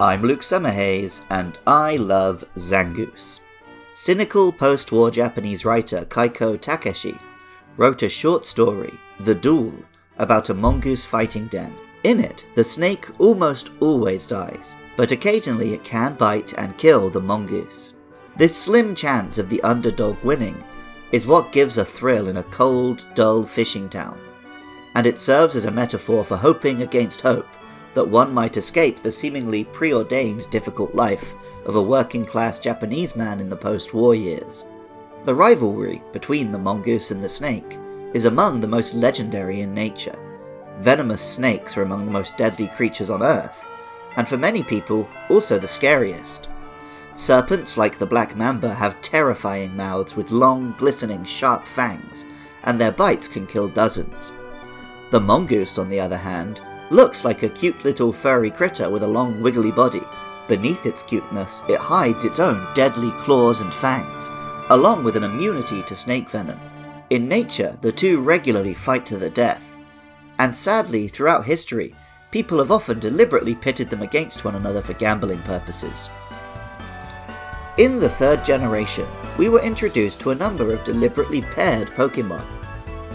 I'm Luke Summerhays, and I love Zangoose. Cynical post war Japanese writer Kaiko Takeshi wrote a short story, The Duel, about a mongoose fighting den. In it, the snake almost always dies, but occasionally it can bite and kill the mongoose. This slim chance of the underdog winning is what gives a thrill in a cold, dull fishing town, and it serves as a metaphor for hoping against hope that one might escape the seemingly preordained difficult life of a working class Japanese man in the post war years. The rivalry between the mongoose and the snake is among the most legendary in nature. Venomous snakes are among the most deadly creatures on Earth, and for many people, also the scariest. Serpents like the black mamba have terrifying mouths with long, glistening, sharp fangs, and their bites can kill dozens. The mongoose, on the other hand, looks like a cute little furry critter with a long, wiggly body. Beneath its cuteness, it hides its own deadly claws and fangs, along with an immunity to snake venom. In nature, the two regularly fight to the death, and sadly, throughout history, people have often deliberately pitted them against one another for gambling purposes. In the third generation, we were introduced to a number of deliberately paired Pokemon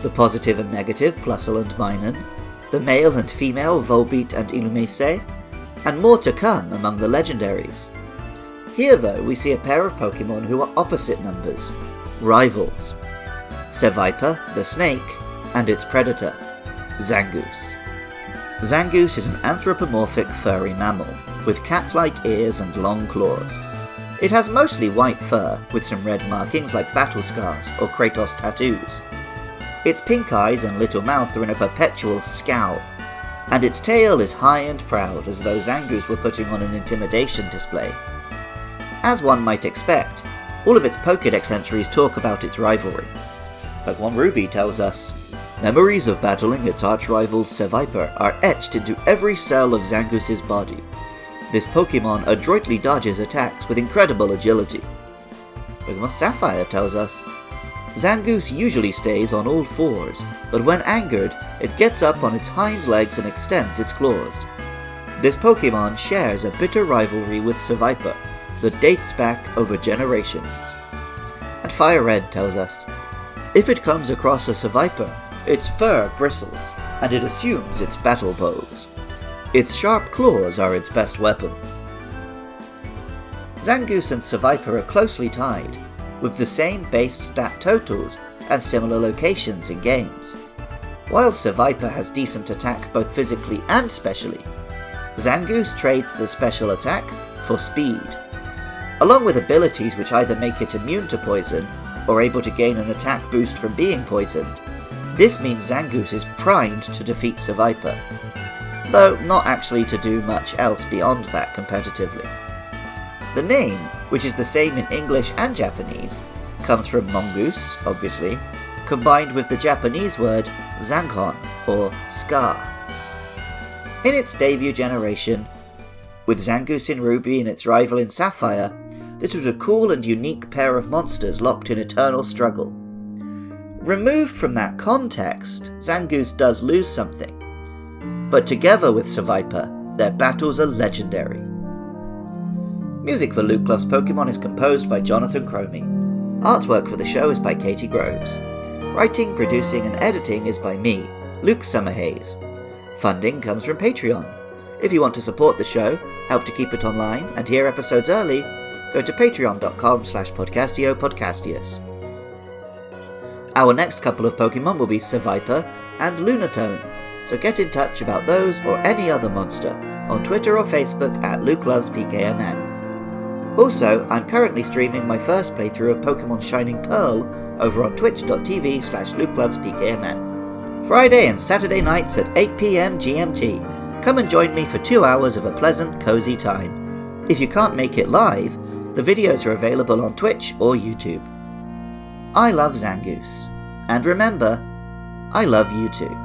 the positive and negative Plusle and Minun, the male and female Volbeat and Illumise, and more to come among the legendaries. Here, though, we see a pair of Pokemon who are opposite numbers, rivals Seviper, the snake, and its predator, Zangoose. Zangoose is an anthropomorphic furry mammal, with cat like ears and long claws. It has mostly white fur, with some red markings like battle scars or Kratos tattoos. Its pink eyes and little mouth are in a perpetual scowl, and its tail is high and proud as though Zangoose were putting on an intimidation display. As one might expect, all of its Pokedex entries talk about its rivalry. Pokemon Ruby tells us Memories of battling its arch rival Seviper are etched into every cell of Zangoose's body. This Pokemon adroitly dodges attacks with incredible agility. Pokemon Sapphire tells us Zangoose usually stays on all fours, but when angered, it gets up on its hind legs and extends its claws. This Pokemon shares a bitter rivalry with Seviper that dates back over generations. And Fire Red tells us if it comes across a Seviper, its fur bristles, and it assumes its battle pose. Its sharp claws are its best weapon. Zangoose and Seviper are closely tied, with the same base stat totals and similar locations in games. While Seviper has decent attack both physically and specially, Zangoose trades the special attack for speed. Along with abilities which either make it immune to poison or able to gain an attack boost from being poisoned, this means Zangoose is primed to defeat Seviper, though not actually to do much else beyond that competitively. The name, which is the same in English and Japanese, comes from mongoose, obviously, combined with the Japanese word zanghon, or scar. In its debut generation, with Zangoose in Ruby and its rival in Sapphire, this was a cool and unique pair of monsters locked in eternal struggle. Removed from that context, Zangoose does lose something, but together with Seviper, their battles are legendary. Music for Luke Loves Pokemon is composed by Jonathan Cromie. Artwork for the show is by Katie Groves. Writing, producing, and editing is by me, Luke Summerhays. Funding comes from Patreon. If you want to support the show, help to keep it online, and hear episodes early, go to patreon.com slash podcastio podcastius. Our next couple of Pokemon will be Seviper and Lunatone, so get in touch about those or any other monster on Twitter or Facebook at Luke Loves. Also, I'm currently streaming my first playthrough of Pokemon Shining Pearl over on twitch.tv slash lukelovespkmn. Friday and Saturday nights at 8pm GMT. Come and join me for two hours of a pleasant, cozy time. If you can't make it live, the videos are available on Twitch or YouTube. I love Zangoose. And remember, I love you too.